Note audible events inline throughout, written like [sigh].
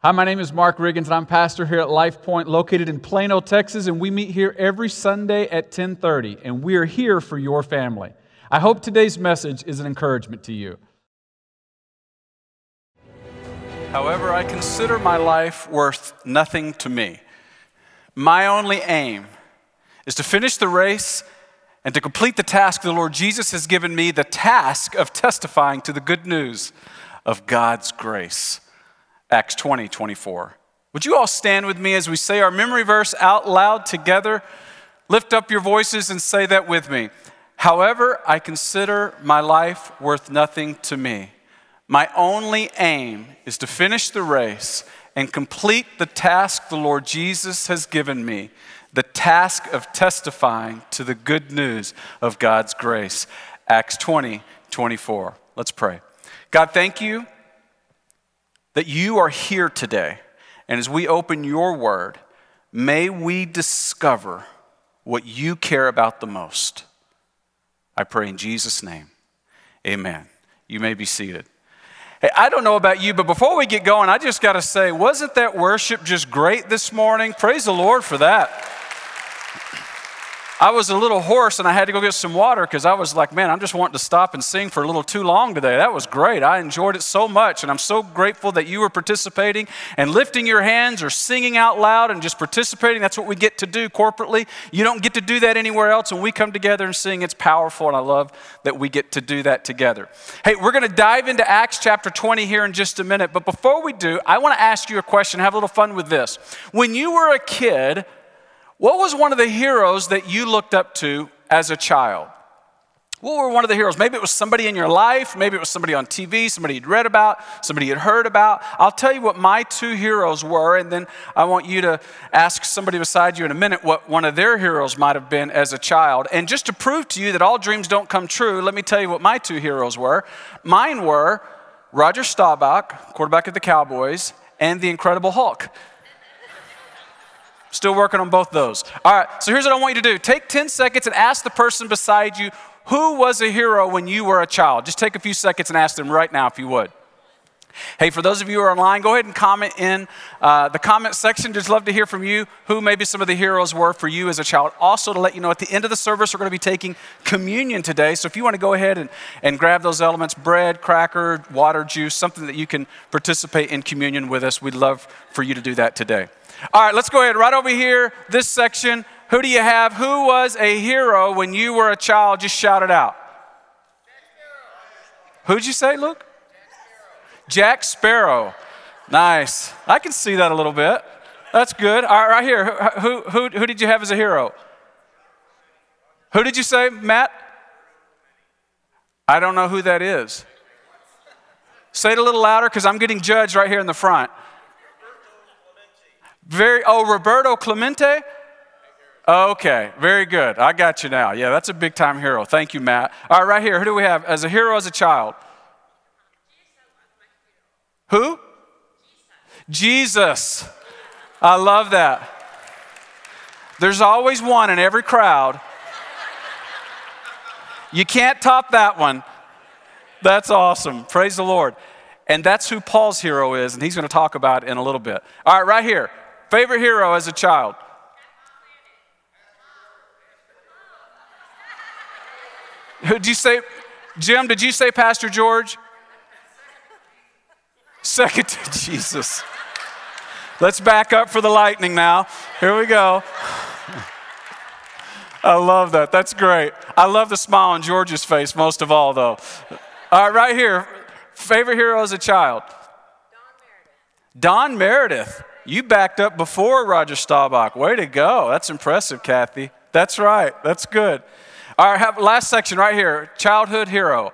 Hi, my name is Mark Riggins, and I'm pastor here at Life Point, located in Plano, Texas, and we meet here every Sunday at 10:30, and we are here for your family. I hope today's message is an encouragement to you. However, I consider my life worth nothing to me. My only aim is to finish the race and to complete the task the Lord Jesus has given me the task of testifying to the good news of God's grace. Acts 20, 24. Would you all stand with me as we say our memory verse out loud together? Lift up your voices and say that with me. However, I consider my life worth nothing to me. My only aim is to finish the race and complete the task the Lord Jesus has given me the task of testifying to the good news of God's grace. Acts 20, 24. Let's pray. God, thank you that you are here today. And as we open your word, may we discover what you care about the most. I pray in Jesus' name. Amen. You may be seated. Hey, I don't know about you, but before we get going, I just got to say, wasn't that worship just great this morning? Praise the Lord for that. I was a little hoarse and I had to go get some water because I was like, man, I'm just wanting to stop and sing for a little too long today. That was great. I enjoyed it so much. And I'm so grateful that you were participating and lifting your hands or singing out loud and just participating. That's what we get to do corporately. You don't get to do that anywhere else. When we come together and sing, it's powerful. And I love that we get to do that together. Hey, we're going to dive into Acts chapter 20 here in just a minute. But before we do, I want to ask you a question, have a little fun with this. When you were a kid, what was one of the heroes that you looked up to as a child? What were one of the heroes? Maybe it was somebody in your life, maybe it was somebody on TV, somebody you'd read about, somebody you'd heard about. I'll tell you what my two heroes were, and then I want you to ask somebody beside you in a minute what one of their heroes might have been as a child. And just to prove to you that all dreams don't come true, let me tell you what my two heroes were. Mine were Roger Staubach, quarterback of the Cowboys, and the Incredible Hulk. Still working on both those. All right, so here's what I want you to do take 10 seconds and ask the person beside you who was a hero when you were a child. Just take a few seconds and ask them right now if you would. Hey, for those of you who are online, go ahead and comment in uh, the comment section. Just love to hear from you who maybe some of the heroes were for you as a child. Also, to let you know, at the end of the service, we're going to be taking communion today. So if you want to go ahead and, and grab those elements bread, cracker, water, juice, something that you can participate in communion with us, we'd love for you to do that today. All right, let's go ahead. Right over here, this section. Who do you have? Who was a hero when you were a child? Just shout it out. Who'd you say, Luke? Jack Sparrow. Nice. I can see that a little bit. That's good. All right, right here. Who, who, who did you have as a hero? Who did you say, Matt? I don't know who that is. Say it a little louder because I'm getting judged right here in the front. Very, oh, Roberto Clemente? Okay, very good. I got you now. Yeah, that's a big time hero. Thank you, Matt. All right, right here. Who do we have as a hero as a child? Who? Jesus. I love that. There's always one in every crowd. You can't top that one. That's awesome. Praise the Lord. And that's who Paul's hero is, and he's going to talk about in a little bit. All right, right here. Favorite hero as a child? Did you say, Jim, did you say Pastor George? Second to [laughs] Jesus. Let's back up for the lightning now. Here we go. I love that. That's great. I love the smile on George's face most of all, though. All right, right here. Favorite hero as a child? Don Meredith. Don Meredith. You backed up before Roger Staubach. Way to go. That's impressive, Kathy. That's right. That's good. All right, have, last section right here childhood hero.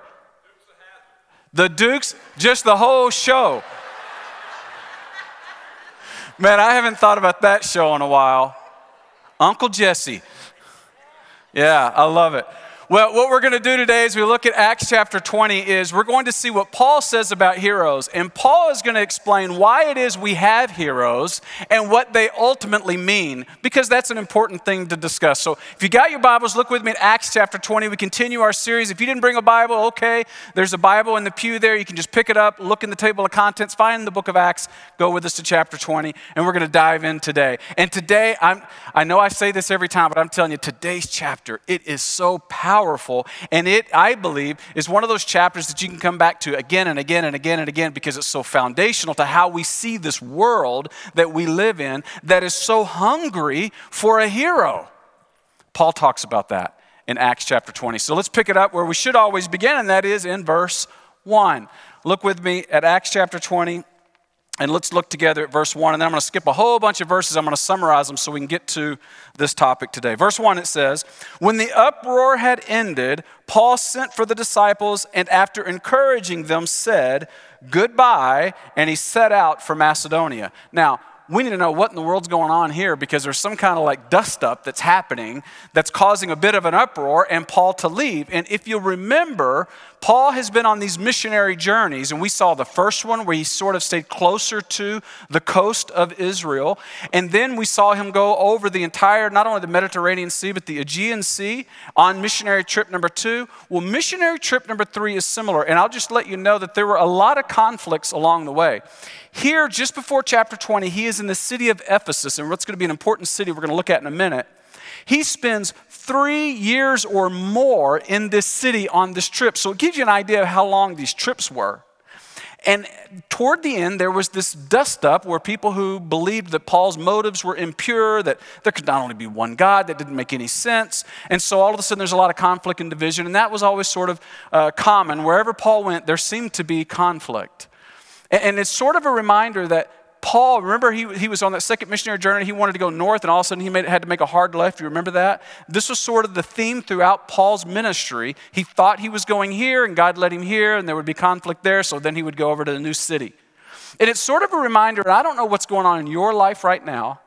The Dukes, just the whole show. Man, I haven't thought about that show in a while. Uncle Jesse. Yeah, I love it. Well, what we're going to do today as we look at Acts chapter 20 is we're going to see what Paul says about heroes. And Paul is going to explain why it is we have heroes and what they ultimately mean, because that's an important thing to discuss. So if you got your Bibles, look with me at Acts chapter 20. We continue our series. If you didn't bring a Bible, okay, there's a Bible in the pew there. You can just pick it up, look in the table of contents, find the book of Acts, go with us to chapter 20, and we're going to dive in today. And today, I'm, I know I say this every time, but I'm telling you, today's chapter, it is so powerful powerful. And it, I believe, is one of those chapters that you can come back to again and again and again and again because it's so foundational to how we see this world that we live in that is so hungry for a hero. Paul talks about that in Acts chapter 20. So let's pick it up where we should always begin, and that is in verse 1. Look with me at Acts chapter 20 and let's look together at verse 1, and then I'm going to skip a whole bunch of verses. I'm going to summarize them so we can get to this topic today. Verse 1, it says, When the uproar had ended, Paul sent for the disciples, and after encouraging them, said, Goodbye, and he set out for Macedonia. Now, we need to know what in the world's going on here because there's some kind of like dust up that's happening that's causing a bit of an uproar and Paul to leave. And if you remember, Paul has been on these missionary journeys, and we saw the first one where he sort of stayed closer to the coast of Israel. And then we saw him go over the entire, not only the Mediterranean Sea, but the Aegean Sea on missionary trip number two. Well, missionary trip number three is similar, and I'll just let you know that there were a lot of conflicts along the way. Here, just before chapter 20, he is in the city of Ephesus, and what's going to be an important city we're going to look at in a minute. He spends three years or more in this city on this trip. So it gives you an idea of how long these trips were. And toward the end, there was this dust up where people who believed that Paul's motives were impure, that there could not only be one God, that didn't make any sense. And so all of a sudden, there's a lot of conflict and division. And that was always sort of uh, common. Wherever Paul went, there seemed to be conflict. And, it's sort of a reminder that Paul, remember he, he was on that second missionary journey. He wanted to go north, and all of a sudden he made, had to make a hard left. You remember that? This was sort of the theme throughout Paul's ministry. He thought he was going here, and God led him here, and there would be conflict there, so then he would go over to the new city. And it's sort of a reminder, and I don't know what's going on in your life right now,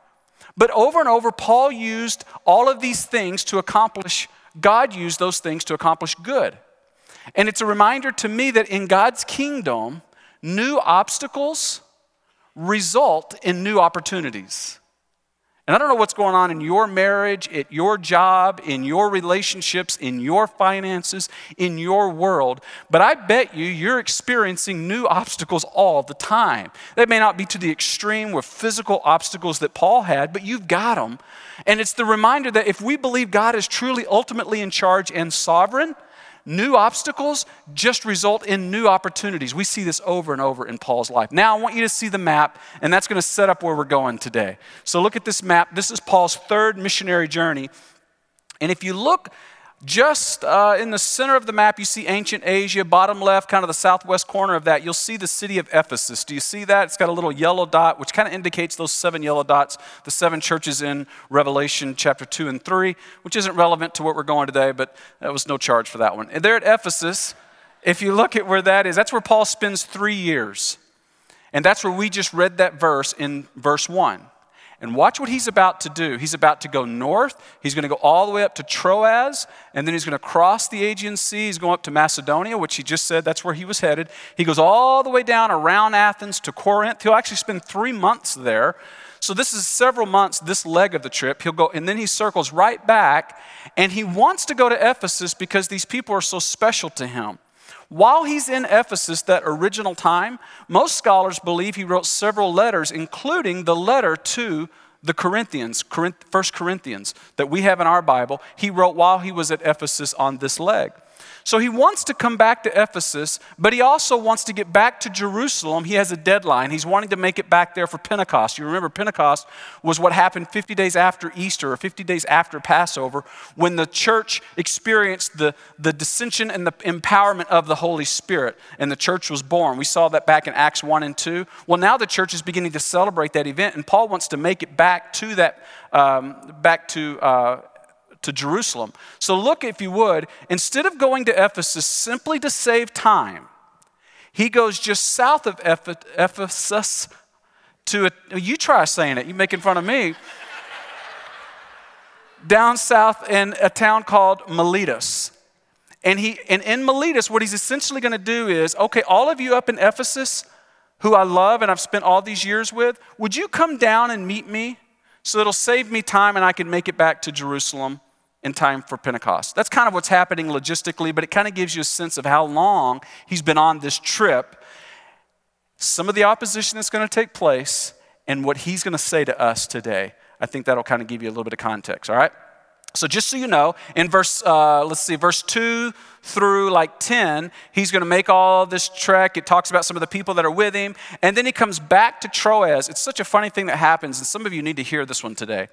but over and over, Paul used all of these things to accomplish, God used those things to accomplish good. And it's a reminder to me that in God's kingdom, new obstacles, result in new opportunities. And I don't know what's going on in your marriage, at your job, in your relationships, in your finances, in your world, but I bet you you're experiencing new obstacles all the time. They may not be to the extreme with physical obstacles that Paul had, but you've got them. And it's the reminder that if we believe God is truly ultimately in charge and sovereign, new obstacles just result in new opportunities. We see this over and over in Paul's life. Now, I want you to see the map, and that's going to set up where we're going today. So, look at this map. This is Paul's third missionary journey. And if you look just uh, in the center of the map, you see ancient Asia. Bottom left, kind of the southwest corner of that, you'll see the city of Ephesus. Do you see that? It's got a little yellow dot, which kind of indicates those seven yellow dots, the seven churches in Revelation chapter 2 and 3, which isn't relevant to what we're going today, but there was no charge for that one. And there at Ephesus, if you look at where that is, that's where Paul spends three years. And that's where we just read that verse in verse 1. And watch what he's about to do. He's about to go north. He's going to go all the way up to Troas, and then he's going to cross the Aegean Sea. He's going up to Macedonia, which he just said that's where he was headed. He goes all the way down around Athens to Corinth. He'll actually spend three months there. So this is several months, this leg of the trip. He'll go, and then he circles right back, and he wants to go to Ephesus because these people are so special to him. While he's in Ephesus, that original time, most scholars believe he wrote several letters, including the letter to the Corinthians, First Corinthians, that we have in our Bible. He wrote while he was at Ephesus on this leg. So he wants to come back to Ephesus, but he also wants to get back to Jerusalem. He has a deadline. He's wanting to make it back there for Pentecost. You remember, Pentecost was what happened 50 days after Easter or 50 days after Passover when the church experienced the, the dissension and the empowerment of the Holy Spirit, and the church was born. We saw that back in Acts 1 and 2. Well, now the church is beginning to celebrate that event, and Paul wants to make it back to that, um, back to uh, to Jerusalem. So look, if you would, instead of going to Ephesus simply to save time, he goes just south of Ephesus to a, you try saying it, you making fun of me. down south in a town called Miletus. And, he, and in Miletus, what he's essentially going to do is okay, all of you up in Ephesus who I love and I've spent all these years with, would you come down and meet me so it'll save me time and I can make it back to Jerusalem in time for Pentecost? That's kind of what's happening logistically, but it kind of gives you a sense of how long he's been on this trip, some of the opposition that's going to take place, and what he's going to say to us today. I think that'll kind of give you a little bit of context, all right? So, just so you know, in verse, uh, let's see, verse 2 through like 10, he's going to make all this trek. It talks about some of the people that are with him. And then he comes back to Troas. It's such a funny thing that happens, and some of you need to hear this one today.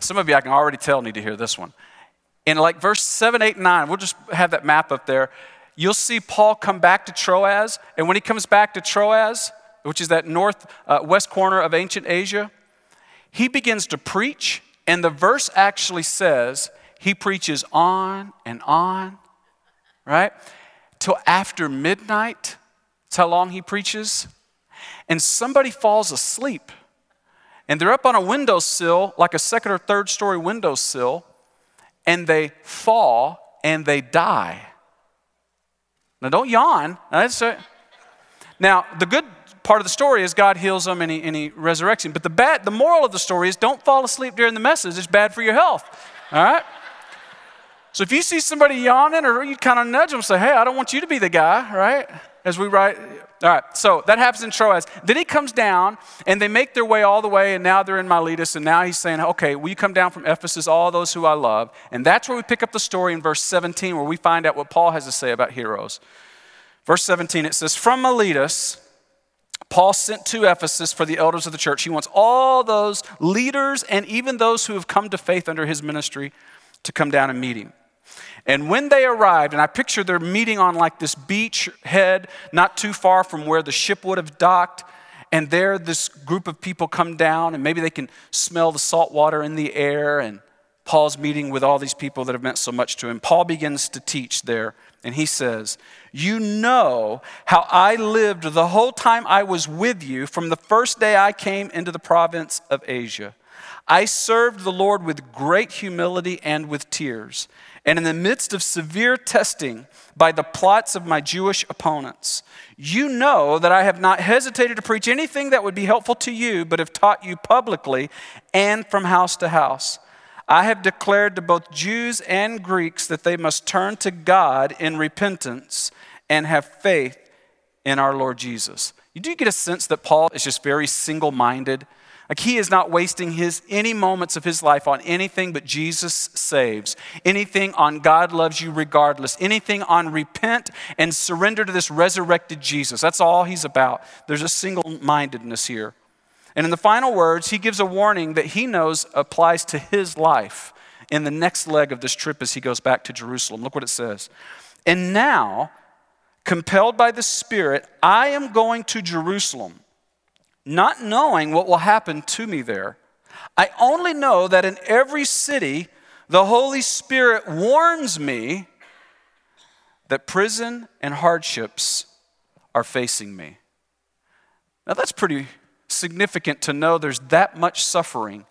Some of you, I can already tell, need to hear this one. In like verse 7, 8, 9, we'll just have that map up there. You'll see Paul come back to Troas. And when he comes back to Troas, which is that north uh, west corner of ancient Asia, he begins to preach and the verse actually says he preaches on and on, right? Till after midnight. That's how long he preaches. And somebody falls asleep. And they're up on a windowsill, like a second or third story windowsill, and they fall and they die. Now, don't yawn. Now, the good part of the story is God heals them and he, and he resurrects. But the, bad, the moral of the story is don't fall asleep during the message. It's bad for your health. All right? So if you see somebody yawning or you kind of nudge them, say, hey, I don't want you to be the guy, right? As we write. All right, so that happens in Troas. Then he comes down and they make their way all the way, and now they're in Miletus, and now he's saying, okay, will you come down from Ephesus, all those who I love? And that's where we pick up the story in verse 17, where we find out what Paul has to say about heroes. Verse 17, it says, From Miletus, Paul sent to Ephesus for the elders of the church. He wants all those leaders and even those who have come to faith under his ministry to come down and meet him. And when they arrived, and I picture they're meeting on like this beach head, not too far from where the ship would have docked. And there, this group of people come down, and maybe they can smell the salt water in the air. And Paul's meeting with all these people that have meant so much to him. Paul begins to teach there, and he says, You know how I lived the whole time I was with you from the first day I came into the province of Asia. I served the Lord with great humility and with tears, and in the midst of severe testing by the plots of my Jewish opponents. You know that I have not hesitated to preach anything that would be helpful to you, but have taught you publicly and from house to house I have declared to both Jews and Greeks that they must turn to God in repentance and have faith in our Lord Jesus. You do get a sense that Paul is just very single minded. Like he is not wasting his any moments of his life on anything but Jesus saves. Anything on God loves you regardless. Anything on repent and surrender to this resurrected Jesus. That's all he's about. There's a single mindedness here. And in the final words, he gives a warning that he knows applies to his life in the next leg of this trip as he goes back to Jerusalem. Look what it says. And now, compelled by the Spirit, I am going to Jerusalem, not knowing what will happen to me there. I only know that in every city, the Holy Spirit warns me that prison and hardships are facing me. Now, that's pretty significant to know there's that much suffering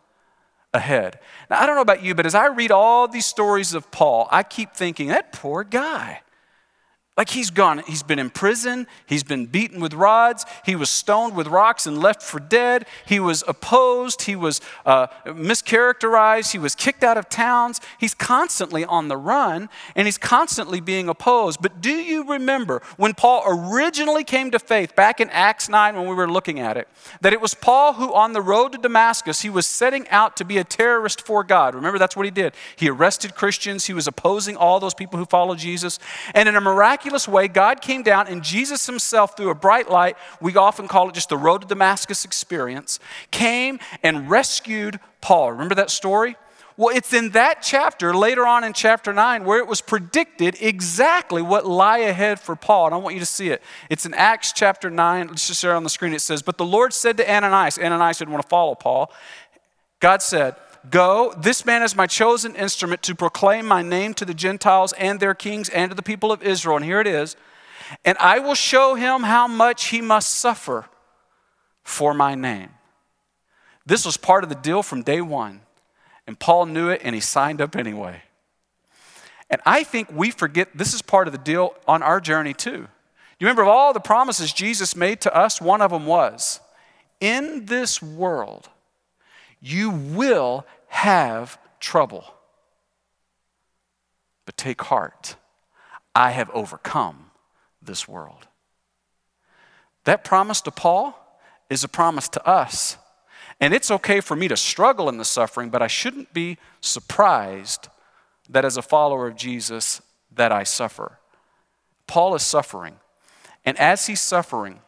ahead. Now, I don't know about you, but as I read all these stories of Paul, I keep thinking, that poor guy. Like he's gone, he's been in prison, he's been beaten with rods, he was stoned with rocks and left for dead, he was opposed, he was uh, mischaracterized, he was kicked out of towns. He's constantly on the run and he's constantly being opposed. But do you remember when Paul originally came to faith back in Acts 9 when we were looking at it, that it was Paul who on the road to Damascus, he was setting out to be a terrorist for God. Remember, that's what he did. He arrested Christians, he was opposing all those people who followed Jesus, and in a miraculous miraculous way, God came down and Jesus himself, through a bright light, we often call it just the road to Damascus experience, came and rescued Paul. Remember that story? Well, it's in that chapter, later on in chapter 9, where it was predicted exactly what lie ahead for Paul. And I want you to see it. It's in Acts chapter 9. Let's just share on the screen. It says, But the Lord said to Ananias, Ananias didn't want to follow Paul. God said, Go, this man is my chosen instrument to proclaim my name to the Gentiles and their kings and to the people of Israel. And here it is. And I will show him how much he must suffer for my name. This was part of the deal from day one. And Paul knew it and he signed up anyway. And I think we forget this is part of the deal on our journey too. You remember of all the promises Jesus made to us, one of them was in this world, you will have trouble. But take heart, I have overcome this world. That promise to Paul is a promise to us. And it's okay for me to struggle in the suffering, but I shouldn't be surprised that as a follower of Jesus that I suffer. Paul is suffering. And as he's suffering,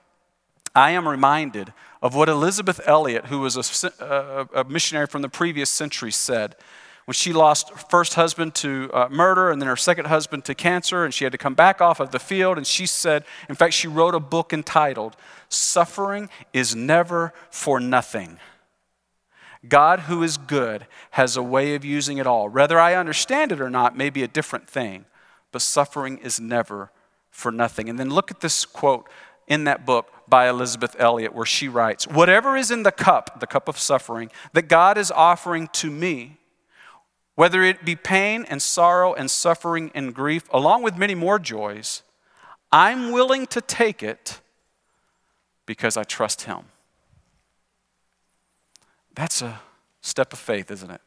I am reminded of what Elisabeth Elliot, who was a, a, missionary from the previous century, said. When she lost first husband to uh, murder and then her second husband to cancer and she had to come back off of the field and she said in fact she wrote a book entitled suffering is never for nothing. God who is good has a way of using it all. Whether i understand it or not may be a different thing but suffering is never for nothing. And then look at this quote in that book by Elisabeth Elliot, where she writes Whatever is in the cup, the cup of suffering, that God is offering to me, whether it be pain and sorrow and suffering and grief, along with many more joys, I'm willing to take it because I trust Him. That's a step of faith, isn't it?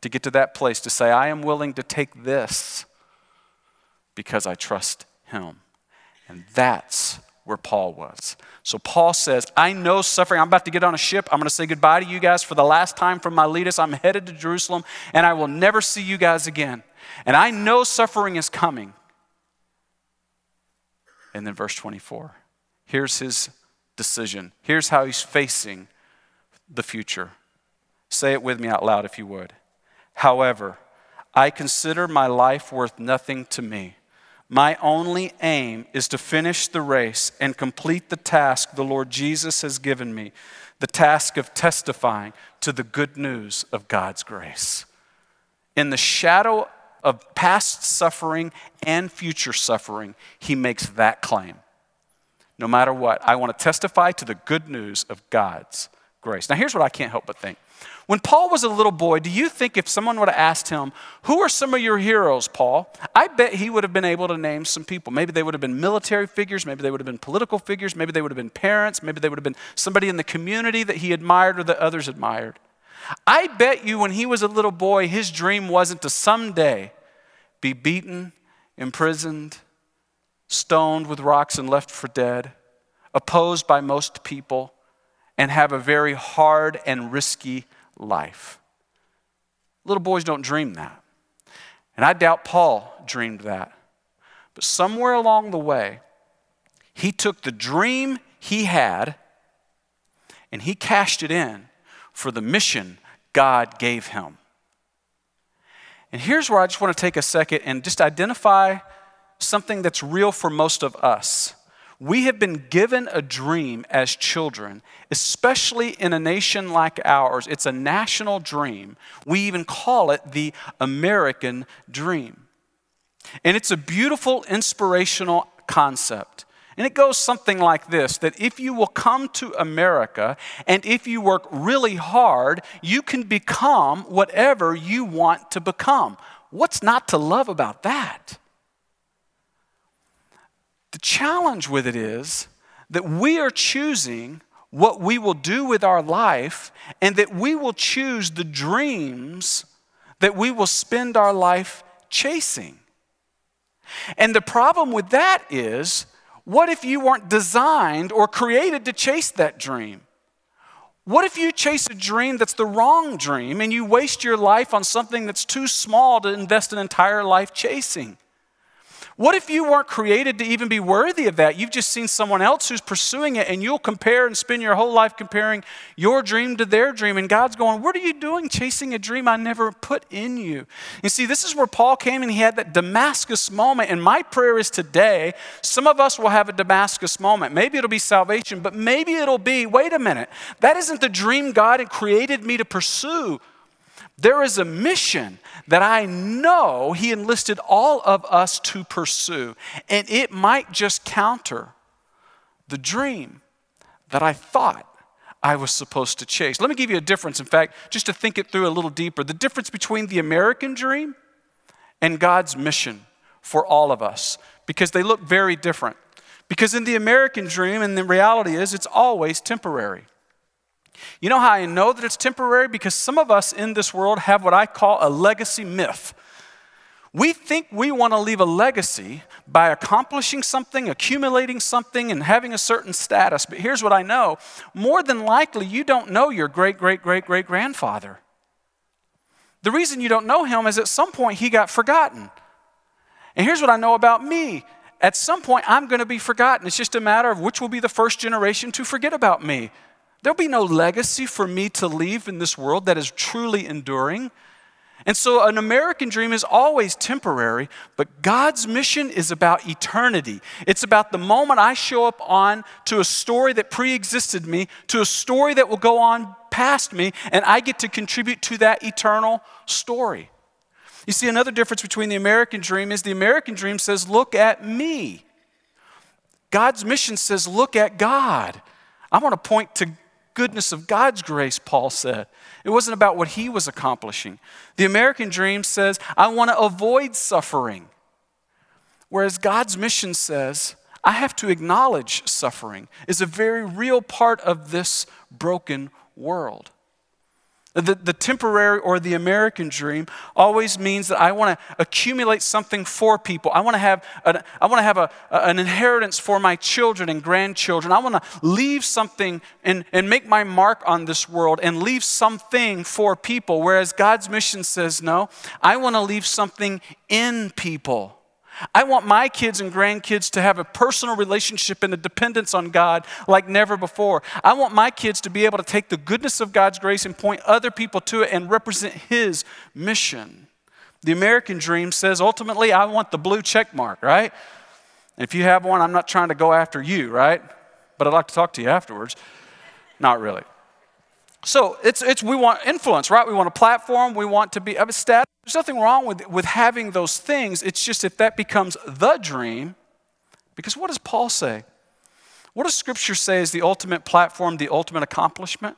To get to that place to say, I am willing to take this because I trust Him. And that's where Paul was. So Paul says, I know suffering. I'm about to get on a ship. I'm going to say goodbye to you guys for the last time from Miletus. I'm headed to Jerusalem, and I will never see you guys again. And I know suffering is coming. And then verse 24. Here's his decision. Here's how he's facing the future. Say it with me out loud if you would. However, I consider my life worth nothing to me my only aim is to finish the race and complete the task the Lord Jesus has given me the task of testifying to the good news of God's grace. In the shadow of past suffering and future suffering, he makes that claim. No matter what, I want to testify to the good news of God's grace. Now, here's what I can't help but think when Paul was a little boy, do you think if someone would have asked him, Who are some of your heroes, Paul? I bet he would have been able to name some people. Maybe they would have been military figures, maybe they would have been political figures, maybe they would have been parents, maybe they would have been somebody in the community that he admired or that others admired. I bet you when he was a little boy, his dream wasn't to someday be beaten, imprisoned, stoned with rocks and left for dead, opposed by most people, and have a very hard and risky life. Little boys don't dream that. And I doubt Paul dreamed that. But somewhere along the way, he took the dream he had and he cashed it in for the mission God gave him. And here's where I just want to take a second and just identify something that's real for most of us. We have been given a dream as children, especially in a nation like ours. It's a national dream. We even call it the American dream. And it's a beautiful, inspirational concept. And it goes something like this that if you will come to America and if you work really hard, you can become whatever you want to become. What's not to love about that? The challenge with it is that we are choosing what we will do with our life and that we will choose the dreams that we will spend our life chasing. And the problem with that is what if you weren't designed or created to chase that dream? What if you chase a dream that's the wrong dream and you waste your life on something that's too small to invest an entire life chasing? What if you weren't created to even be worthy of that? You've just seen someone else who's pursuing it, and you'll compare and spend your whole life comparing your dream to their dream. And God's going, What are you doing chasing a dream I never put in you? You see, this is where Paul came and he had that Damascus moment. And my prayer is today, some of us will have a Damascus moment. Maybe it'll be salvation, but maybe it'll be wait a minute, that isn't the dream God had created me to pursue. There is a mission that I know He enlisted all of us to pursue, and it might just counter the dream that I thought I was supposed to chase. Let me give you a difference, in fact, just to think it through a little deeper. The difference between the American dream and God's mission for all of us because they look very different. Because in the American dream, and the reality is, it's always temporary. You know how I know that it's temporary? Because some of us in this world have what I call a legacy myth. We think we want to leave a legacy by accomplishing something, accumulating something, and having a certain status. But here's what I know more than likely, you don't know your great, great, great, great grandfather. The reason you don't know him is at some point he got forgotten. And here's what I know about me at some point I'm going to be forgotten. It's just a matter of which will be the first generation to forget about me. There'll be no legacy for me to leave in this world that is truly enduring. And so, an American dream is always temporary, but God's mission is about eternity. It's about the moment I show up on to a story that pre existed me, to a story that will go on past me, and I get to contribute to that eternal story. You see, another difference between the American dream is the American dream says, Look at me. God's mission says, Look at God. I want to point to goodness of God's grace, Paul said. It wasn't about what he was accomplishing. The American dream says, I want to avoid suffering. Whereas God's mission says, I have to acknowledge suffering is a very real part of this broken world. The, the temporary or the American dream always means that I want to accumulate something for people. I want to have, an, I want to have a, an inheritance for my children and grandchildren. I want to leave something and, and make my mark on this world and leave something for people. Whereas God's mission says, no, I want to leave something in people. I want my kids and grandkids to have a personal relationship and a dependence on God like never before. I want my kids to be able to take the goodness of God's grace and point other people to it and represent His mission. The American dream says ultimately, I want the blue check mark, right? if you have one, I'm not trying to go after you, right? But I'd like to talk to you afterwards. Not really. So it's, it's we want influence, right? We want a platform. We want to be of a status. There's nothing wrong with, with having those things. It's just if that becomes the dream, because what does Paul say? What does Scripture say is the ultimate platform, the ultimate accomplishment?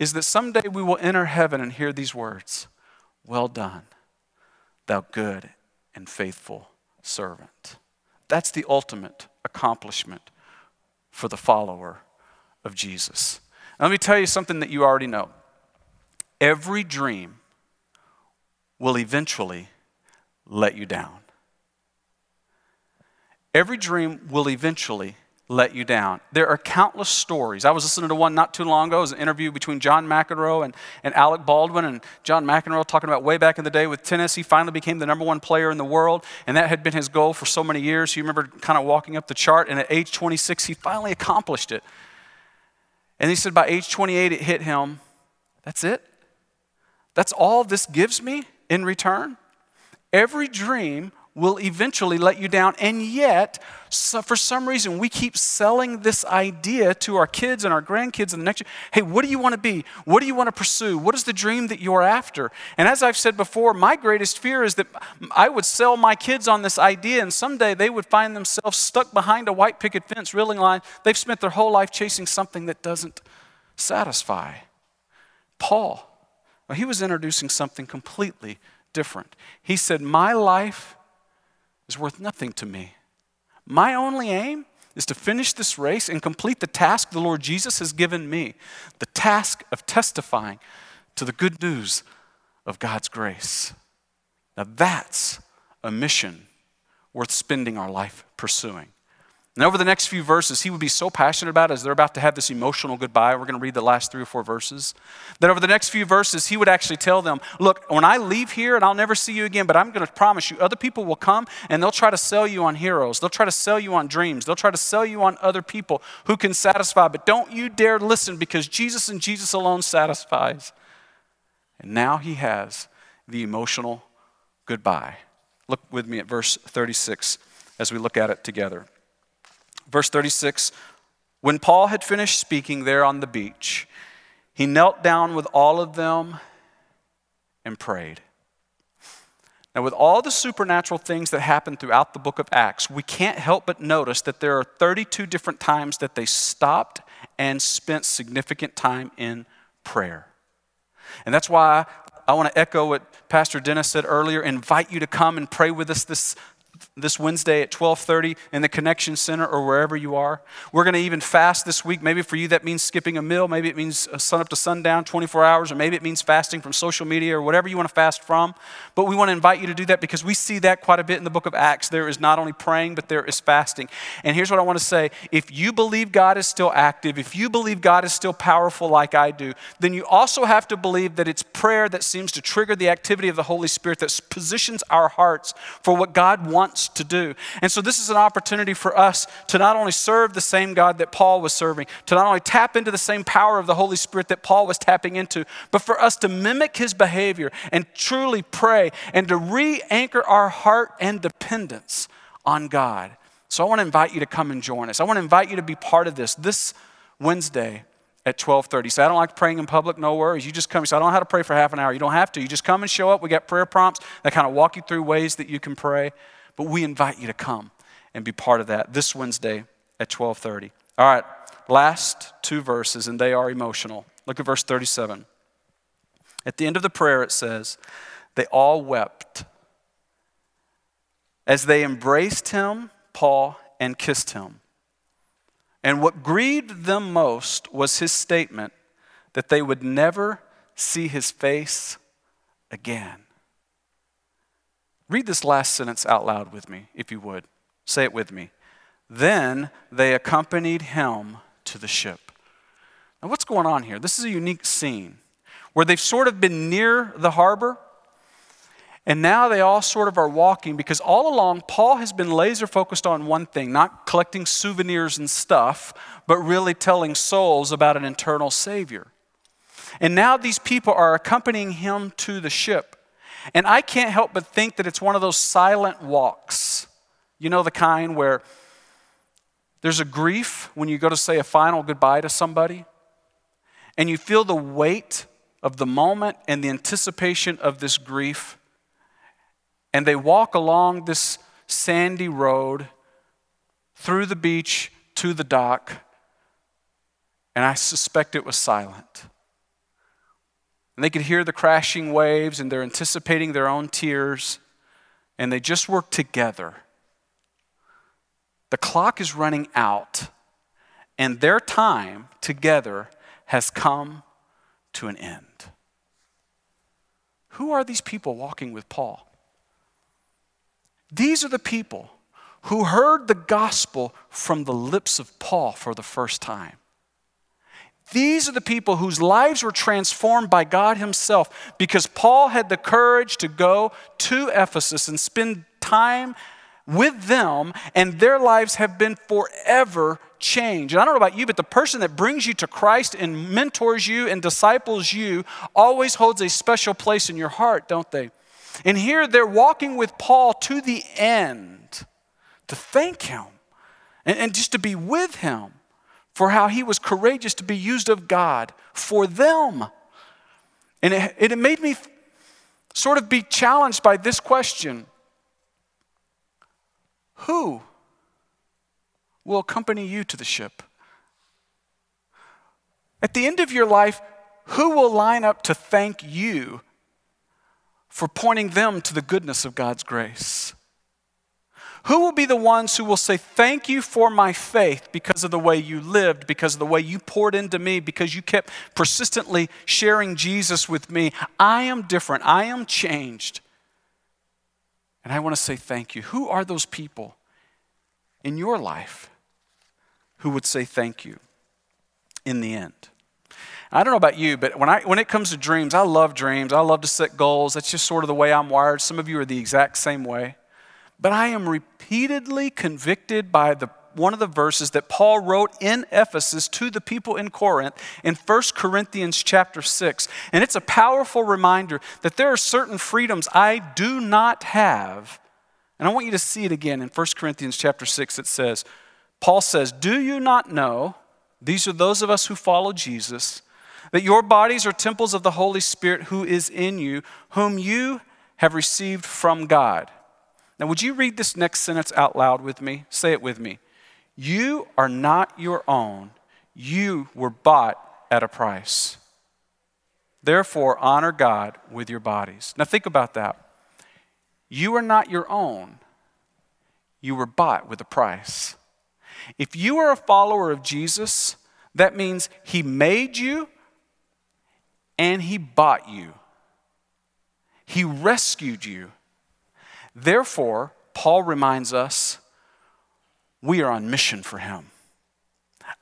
Is that someday we will enter heaven and hear these words Well done, thou good and faithful servant. That's the ultimate accomplishment for the follower of Jesus. Let me tell you something that you already know. Every dream will eventually let you down. Every dream will eventually let you down. There are countless stories. I was listening to one not too long ago. It was an interview between John McEnroe and, and Alec Baldwin. And John McEnroe talking about way back in the day with tennis. He finally became the number one player in the world. And that had been his goal for so many years. He remember kind of walking up the chart. And at age 26, he finally accomplished it. And he said by age 28, it hit him. That's it? That's all this gives me in return? Every dream will eventually let you down. And yet, so for some reason, we keep selling this idea to our kids and our grandkids and the next hey, what do you want to be? What do you want to pursue? What is the dream that you're after? And as I've said before, my greatest fear is that I would sell my kids on this idea, and someday they would find themselves stuck behind a white picket fence, reeling line. They've spent their whole life chasing something that doesn't satisfy. Paul, well, he was introducing something completely different. He said, My life is worth nothing to me. My only aim is to finish this race and complete the task the Lord Jesus has given me the task of testifying to the good news of God's grace. Now, that's a mission worth spending our life pursuing. And over the next few verses, he would be so passionate about as they're about to have this emotional goodbye. We're going to read the last three or four verses. That over the next few verses, he would actually tell them, Look, when I leave here and I'll never see you again, but I'm going to promise you, other people will come and they'll try to sell you on heroes. They'll try to sell you on dreams. They'll try to sell you on other people who can satisfy. But don't you dare listen because Jesus and Jesus alone satisfies. And now he has the emotional goodbye. Look with me at verse 36 as we look at it together. Verse 36 When Paul had finished speaking there on the beach, he knelt down with all of them and prayed. Now, with all the supernatural things that happen throughout the book of Acts, we can't help but notice that there are 32 different times that they stopped and spent significant time in prayer. And that's why I want to echo what Pastor Dennis said earlier, invite you to come and pray with us this this Wednesday at 12:30 in the Connection Center or wherever you are. We're going to even fast this week. Maybe for you that means skipping a meal, maybe it means uh, sun up to sundown 24 hours or maybe it means fasting from social media or whatever you want to fast from. But we want to invite you to do that because we see that quite a bit in the book of Acts. There is not only praying, but there is fasting. And here's what I want to say, if you believe God is still active, if you believe God is still powerful like I do, then you also have to believe that it's prayer that seems to trigger the activity of the Holy Spirit that positions our hearts for what God wants wants to do. And so, this is an opportunity for us to not only serve the same God that Paul was serving, to not only tap into the same power of the Holy Spirit that Paul was tapping into, but for us to mimic his behavior and truly pray and to re anchor our heart and dependence on God. So, I want to invite you to come and join us. I want to invite you to be part of this this Wednesday at 12:30. Say, I don't like praying in public, no worries. You just come say, I don't know how to pray for half an hour. You don't have to. You just come and show up. We got prayer prompts that kind of walk you through ways that you can pray. But we invite you to come and be part of that this Wednesday at 12:30. All right, last two verses and they are emotional. Look at verse 37. At the end of the prayer it says, they all wept as they embraced him, Paul, and kissed him. And what grieved them most was his statement that they would never see his face again. Read this last sentence out loud with me, if you would. Say it with me. Then they accompanied him to the ship. Now, what's going on here? This is a unique scene where they've sort of been near the harbor, and now they all sort of are walking because all along, Paul has been laser focused on one thing not collecting souvenirs and stuff, but really telling souls about an eternal Savior. And now these people are accompanying him to the ship. And I can't help but think that it's one of those silent walks. You know, the kind where there's a grief when you go to say a final goodbye to somebody, and you feel the weight of the moment and the anticipation of this grief. And they walk along this sandy road through the beach to the dock, and I suspect it was silent. And they could hear the crashing waves, and they're anticipating their own tears, and they just work together. The clock is running out, and their time together has come to an end. Who are these people walking with Paul? These are the people who heard the gospel from the lips of Paul for the first time. These are the people whose lives were transformed by God Himself because Paul had the courage to go to Ephesus and spend time with them, and their lives have been forever changed. And I don't know about you, but the person that brings you to Christ and mentors you and disciples you always holds a special place in your heart, don't they? And here they're walking with Paul to the end to thank him and, and just to be with him for how he was courageous to be used of God for them. And it, it made me sort of be challenged by this question Who will accompany you to the ship? At the end of your life, who will line up to thank you for pointing them to the goodness of God's grace? Who will be the ones who will say, Thank you for my faith because of the way you lived, because of the way you poured into me, because you kept persistently sharing Jesus with me? I am different. I am changed. And I want to say thank you. Who are those people in your life who would say thank you in the end? I don't know about you, but when, I, when it comes to dreams, I love dreams. I love to set goals. That's just sort of the way I'm wired. Some of you are the exact same way. But I am repeatedly convicted by the one of the verses that Paul wrote in Ephesus to the people in Corinth in 1 Corinthians chapter 6. And it's a powerful reminder that there are certain freedoms I do not have. And I want you to see it again in 1 Corinthians chapter 6. It says, Paul says, Do you not know, these are those of us who follow Jesus, that your bodies are temples of the Holy Spirit who is in you, whom you have received from God? Now, would you read this next sentence out loud with me? Say it with me. You are not your own, you were bought at a price. Therefore, honor God with your bodies. Now, think about that. You are not your own, you were bought with a price. If you are a follower of Jesus, that means He made you and He bought you, He rescued you. Therefore, Paul reminds us we are on mission for Him.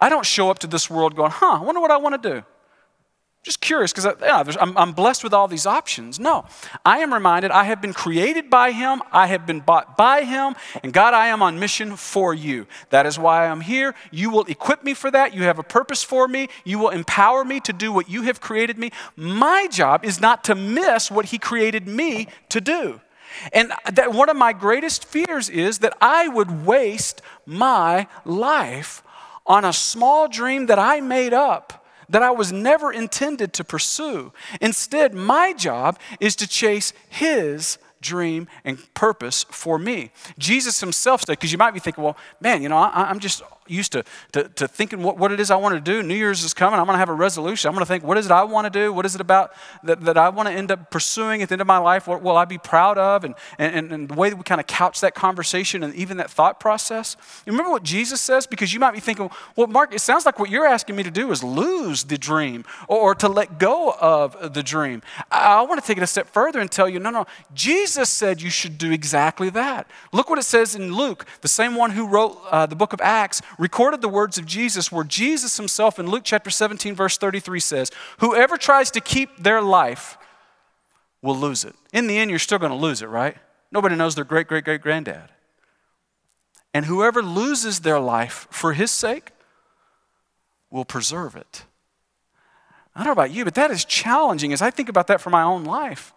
I don't show up to this world going, huh, I wonder what I want to do. Just curious because yeah, I'm, I'm blessed with all these options. No, I am reminded I have been created by Him, I have been bought by Him, and God, I am on mission for you. That is why I'm here. You will equip me for that. You have a purpose for me. You will empower me to do what you have created me. My job is not to miss what He created me to do. And that one of my greatest fears is that I would waste my life on a small dream that I made up that I was never intended to pursue. Instead, my job is to chase His dream and purpose for me. Jesus himself said, because you might be thinking, well, man, you know, I, am just used to, to, to thinking what, what it is I want to do. New Year's is coming. I'm going to have a resolution. I'm going to think, what is it I want to do? What is it about that, that I want to end up pursuing at the end of my life? What will I be proud of? And, and, and the way that we kind of couch that conversation and even that thought process. You remember what Jesus says? Because you might be thinking, well, Mark, it sounds like what you're asking me to do is lose the dream or, or to let go of the dream. I, I want to take it a step further and tell you, no, no, Jesus said you should do exactly that. Look what it says in Luke, the same one who wrote uh, the book of Acts recorded the words of Jesus, where Jesus himself in Luke chapter 17, verse 33 says, Whoever tries to keep their life will lose it. In the end, you're still going to lose it, right? Nobody knows their great great great granddad. And whoever loses their life for his sake will preserve it. I don't know about you, but that is challenging as I think about that for my own life.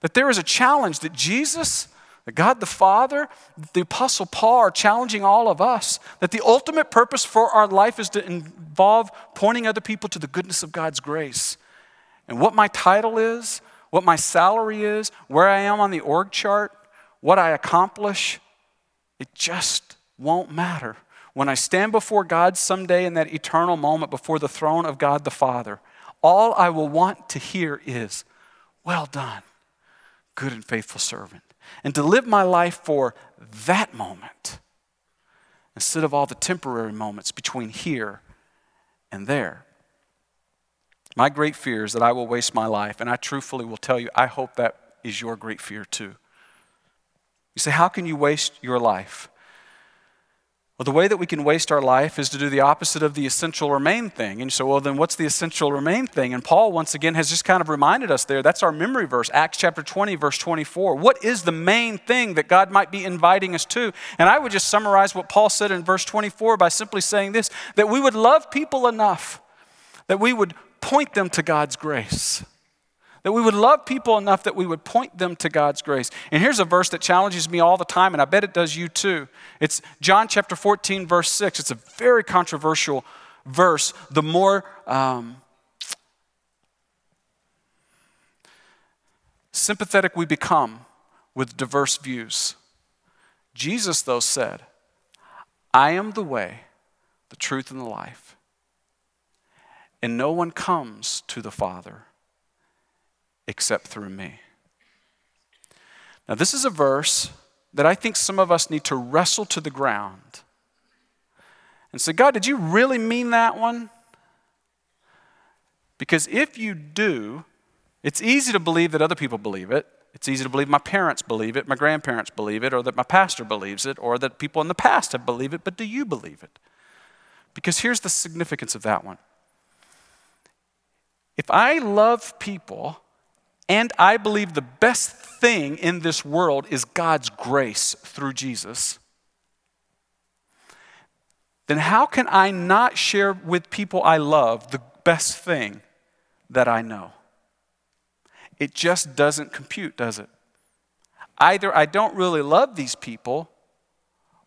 That there is a challenge that Jesus God the Father, the Apostle Paul are challenging all of us that the ultimate purpose for our life is to involve pointing other people to the goodness of God's grace. And what my title is, what my salary is, where I am on the org chart, what I accomplish, it just won't matter. When I stand before God someday in that eternal moment before the throne of God the Father, all I will want to hear is, Well done, good and faithful servant and to live my life for that moment instead of all the temporary moments between here and there. My great fear is that I will waste my life, and I truthfully will tell you, I hope that is your great fear too. You say, How can you waste your life? Well, the way that we can waste our life is to do the opposite of the essential or main thing. And so, well, then what's the essential or main thing? And Paul, once again, has just kind of reminded us there. That's our memory verse, Acts chapter 20, verse 24. What is the main thing that God might be inviting us to? And I would just summarize what Paul said in verse 24 by simply saying this that we would love people enough that we would point them to God's grace. That we would love people enough that we would point them to God's grace. And here's a verse that challenges me all the time, and I bet it does you too. It's John chapter 14, verse 6. It's a very controversial verse. The more um, sympathetic we become with diverse views. Jesus, though, said, I am the way, the truth, and the life. And no one comes to the Father except through me. Now, this is a verse that I think some of us need to wrestle to the ground and say, God, did you really mean that one? Because if you do, it's easy to believe that other people believe it. It's easy to believe my parents believe it, my grandparents believe it, or that my pastor believes it, or that people in the past have believed it, but do you believe it? Because here's the significance of that one. If I love people and I believe the best thing in this world is God's grace through Jesus. Then how can I not share with people I love the best thing that I know? It just doesn't compute, does it? Either I don't really love these people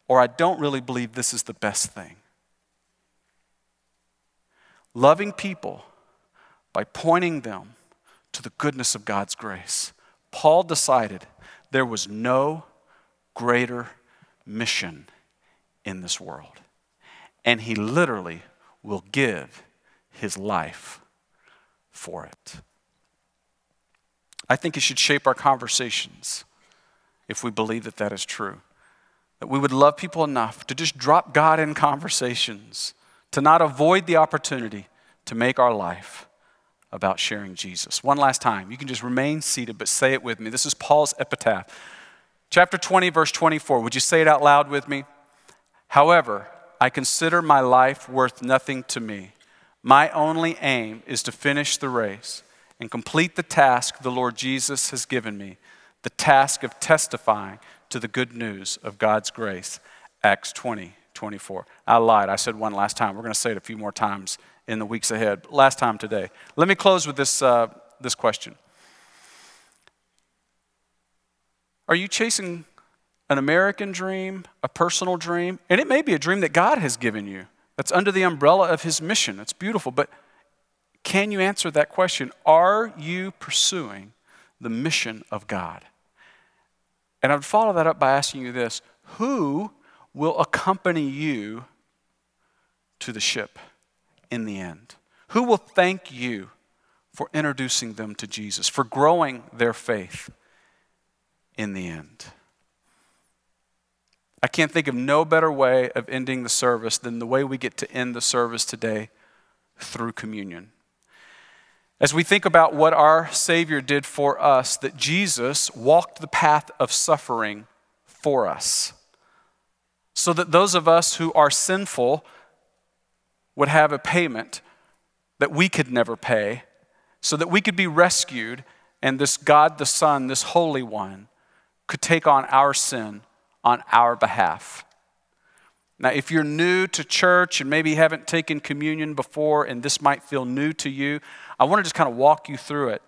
or I don't really believe this is the best thing. Loving people by pointing them to the goodness of God's grace. Paul decided there was no greater mission in this world. And he literally will give his life for it. I think it should shape our conversations if we believe that that is true. That we would love people enough to just drop God in conversations, to not avoid the opportunity to make our life about sharing Jesus. One last time. You can just remain seated, but say it with me. This is Paul's epitaph. Chapter 20, verse 24. Would you say it out loud with me? However, I consider my life worth nothing to me. My only aim is to finish the race and complete the task the Lord Jesus has given me the task of testifying to the good news of God's grace. Acts 20, 24. I lied. I said one last time. We're going to say it a few more times in the weeks ahead. Last time today. Let me close with this, uh, this question Are you chasing an American dream, a personal dream? And it may be a dream that God has given you that's under the umbrella of His mission. It's beautiful. But can you answer that question? Are you pursuing the mission of God? And I would follow that up by asking you this Who will accompany you to the ship in the end? Who will thank you for introducing them to Jesus, for growing their faith in the end? I can't think of no better way of ending the service than the way we get to end the service today through communion. As we think about what our Savior did for us, that Jesus walked the path of suffering for us, so that those of us who are sinful would have a payment that we could never pay, so that we could be rescued, and this God the Son, this Holy One, could take on our sin on our behalf. Now, if you're new to church and maybe haven't taken communion before and this might feel new to you, I want to just kind of walk you through it.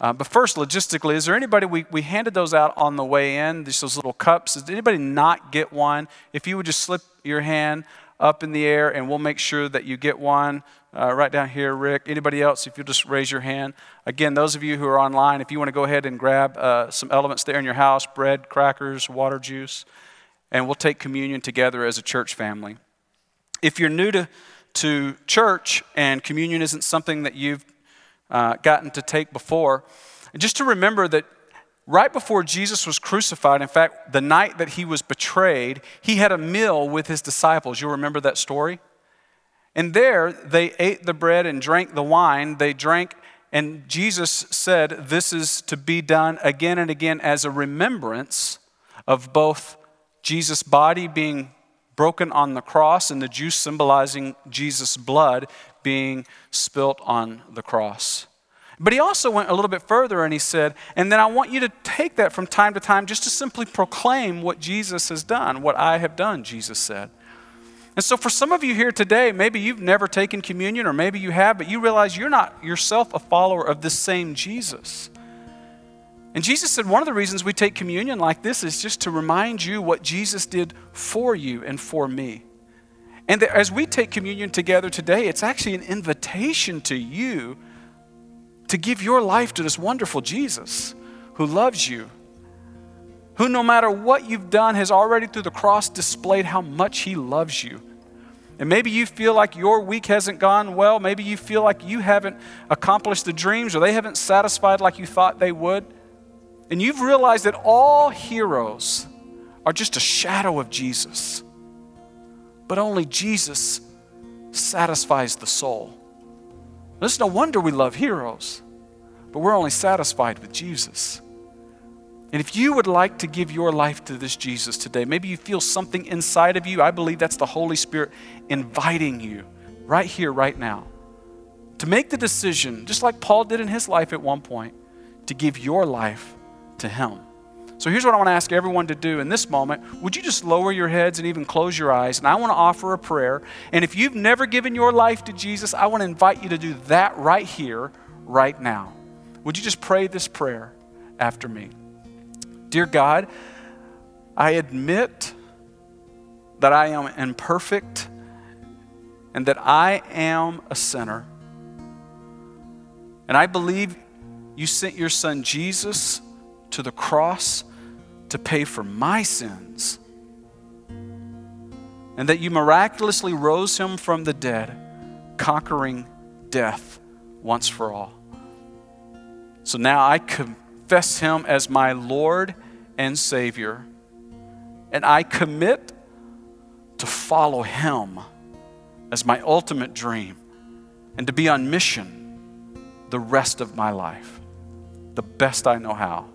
Uh, but first, logistically, is there anybody, we, we handed those out on the way in, these, those little cups. Did anybody not get one? If you would just slip your hand up in the air and we'll make sure that you get one. Uh, right down here, Rick. Anybody else, if you'll just raise your hand. Again, those of you who are online, if you want to go ahead and grab uh, some elements there in your house bread, crackers, water, juice and we'll take communion together as a church family. If you're new to, to church and communion isn't something that you've uh, gotten to take before, just to remember that right before Jesus was crucified, in fact, the night that he was betrayed, he had a meal with his disciples. You'll remember that story? And there they ate the bread and drank the wine. They drank, and Jesus said, This is to be done again and again as a remembrance of both Jesus' body being broken on the cross and the juice symbolizing Jesus' blood being spilt on the cross. But he also went a little bit further and he said, and then I want you to take that from time to time just to simply proclaim what Jesus has done, what I have done, Jesus said. And so, for some of you here today, maybe you've never taken communion, or maybe you have, but you realize you're not yourself a follower of this same Jesus. And Jesus said one of the reasons we take communion like this is just to remind you what Jesus did for you and for me. And as we take communion together today, it's actually an invitation to you to give your life to this wonderful Jesus who loves you, who, no matter what you've done, has already through the cross displayed how much he loves you. And maybe you feel like your week hasn't gone well. Maybe you feel like you haven't accomplished the dreams or they haven't satisfied like you thought they would and you've realized that all heroes are just a shadow of Jesus, but only Jesus satisfies the soul. It's no wonder we love heroes, but we're only satisfied with Jesus. And if you would like to give your life to this Jesus today, maybe you feel something inside of you. I believe that's the Holy Spirit inviting you right here, right now, to make the decision, just like Paul did in his life at one point, to give your life to Him. So here's what I want to ask everyone to do in this moment. Would you just lower your heads and even close your eyes? And I want to offer a prayer. And if you've never given your life to Jesus, I want to invite you to do that right here, right now. Would you just pray this prayer after me? Dear God, I admit that I am imperfect and that I am a sinner. And I believe you sent your son Jesus to the cross to pay for my sins. And that you miraculously rose him from the dead, conquering death once for all. So now I confess Him as my Lord and Savior. And I commit to follow Him as my ultimate dream and to be on mission the rest of my life, the best I know how.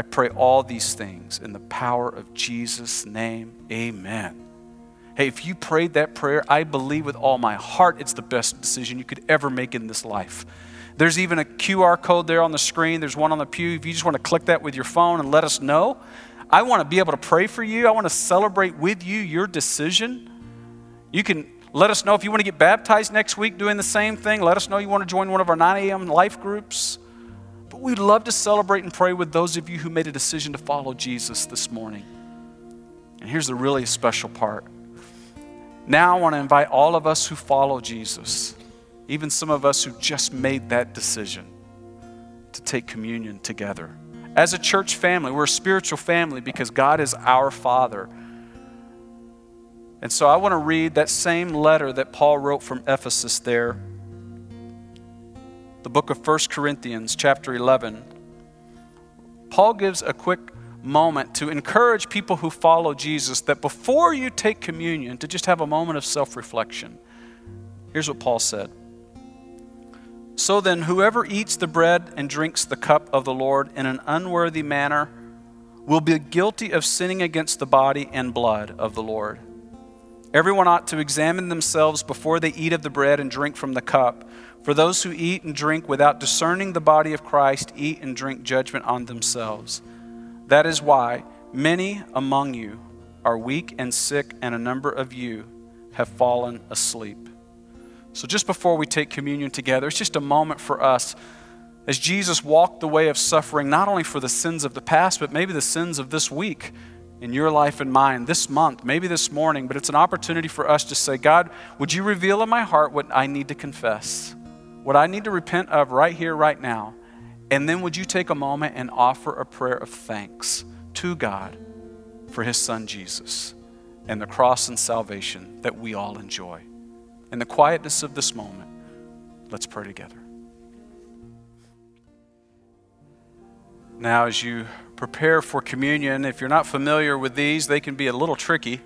I pray all these things in the power of Jesus' name. Amen. Hey, if you prayed that prayer, I believe with all my heart it's the best decision you could ever make in this life. There's even a QR code there on the screen. There's one on the pew. If you just want to click that with your phone and let us know, I want to be able to pray for you. I want to celebrate with you your decision. You can let us know if you want to get baptized next week doing the same thing. Let us know you want to join one of our 9 a.m. life groups. But we'd love to celebrate and pray with those of you who made a decision to follow Jesus this morning. And here's the really special part. Now I want to invite all of us who follow Jesus, even some of us who just made that decision, to take communion together. As a church family, we're a spiritual family because God is our Father. And so I want to read that same letter that Paul wrote from Ephesus there the book of 1 Corinthians, chapter 11, Paul gives a quick moment to encourage people who follow Jesus that before you take communion, to just have a moment of self reflection. Here's what Paul said So then, whoever eats the bread and drinks the cup of the Lord in an unworthy manner will be guilty of sinning against the body and blood of the Lord. Everyone ought to examine themselves before they eat of the bread and drink from the cup. For those who eat and drink without discerning the body of Christ eat and drink judgment on themselves. That is why many among you are weak and sick, and a number of you have fallen asleep. So, just before we take communion together, it's just a moment for us as Jesus walked the way of suffering, not only for the sins of the past, but maybe the sins of this week in your life and mine, this month, maybe this morning. But it's an opportunity for us to say, God, would you reveal in my heart what I need to confess? What I need to repent of right here, right now. And then would you take a moment and offer a prayer of thanks to God for his son Jesus and the cross and salvation that we all enjoy? In the quietness of this moment, let's pray together. Now, as you prepare for communion, if you're not familiar with these, they can be a little tricky.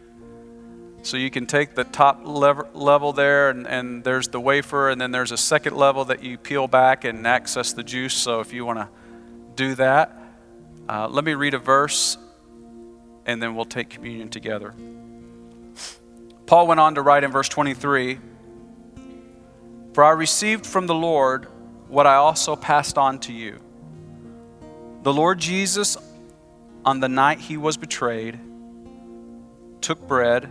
So you can take the top level there, and, and there's the wafer, and then there's a second level that you peel back and access the juice. So if you want to do that, uh, let me read a verse, and then we'll take communion together. Paul went on to write in verse 23 For I received from the Lord what I also passed on to you. The Lord Jesus, on the night he was betrayed, took bread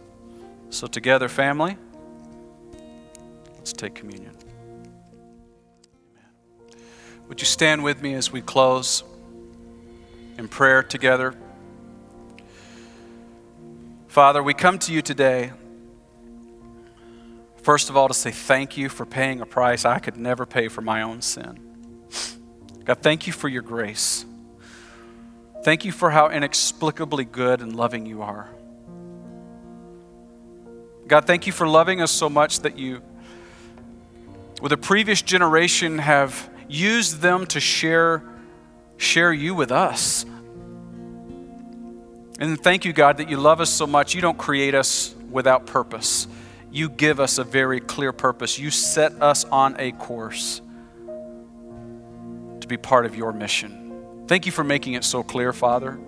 So, together, family, let's take communion. Would you stand with me as we close in prayer together? Father, we come to you today, first of all, to say thank you for paying a price I could never pay for my own sin. God, thank you for your grace. Thank you for how inexplicably good and loving you are. God, thank you for loving us so much that you, with a previous generation, have used them to share, share you with us. And thank you, God, that you love us so much. You don't create us without purpose. You give us a very clear purpose. You set us on a course to be part of your mission. Thank you for making it so clear, Father.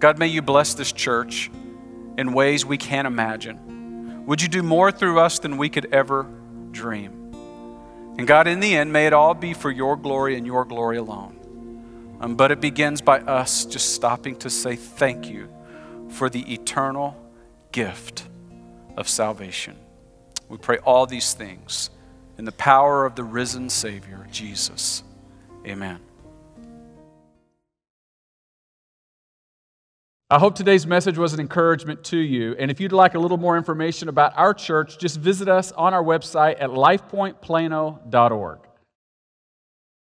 God, may you bless this church in ways we can't imagine. Would you do more through us than we could ever dream? And God, in the end, may it all be for your glory and your glory alone. Um, but it begins by us just stopping to say thank you for the eternal gift of salvation. We pray all these things in the power of the risen Savior, Jesus. Amen. I hope today's message was an encouragement to you. And if you'd like a little more information about our church, just visit us on our website at lifepointplano.org.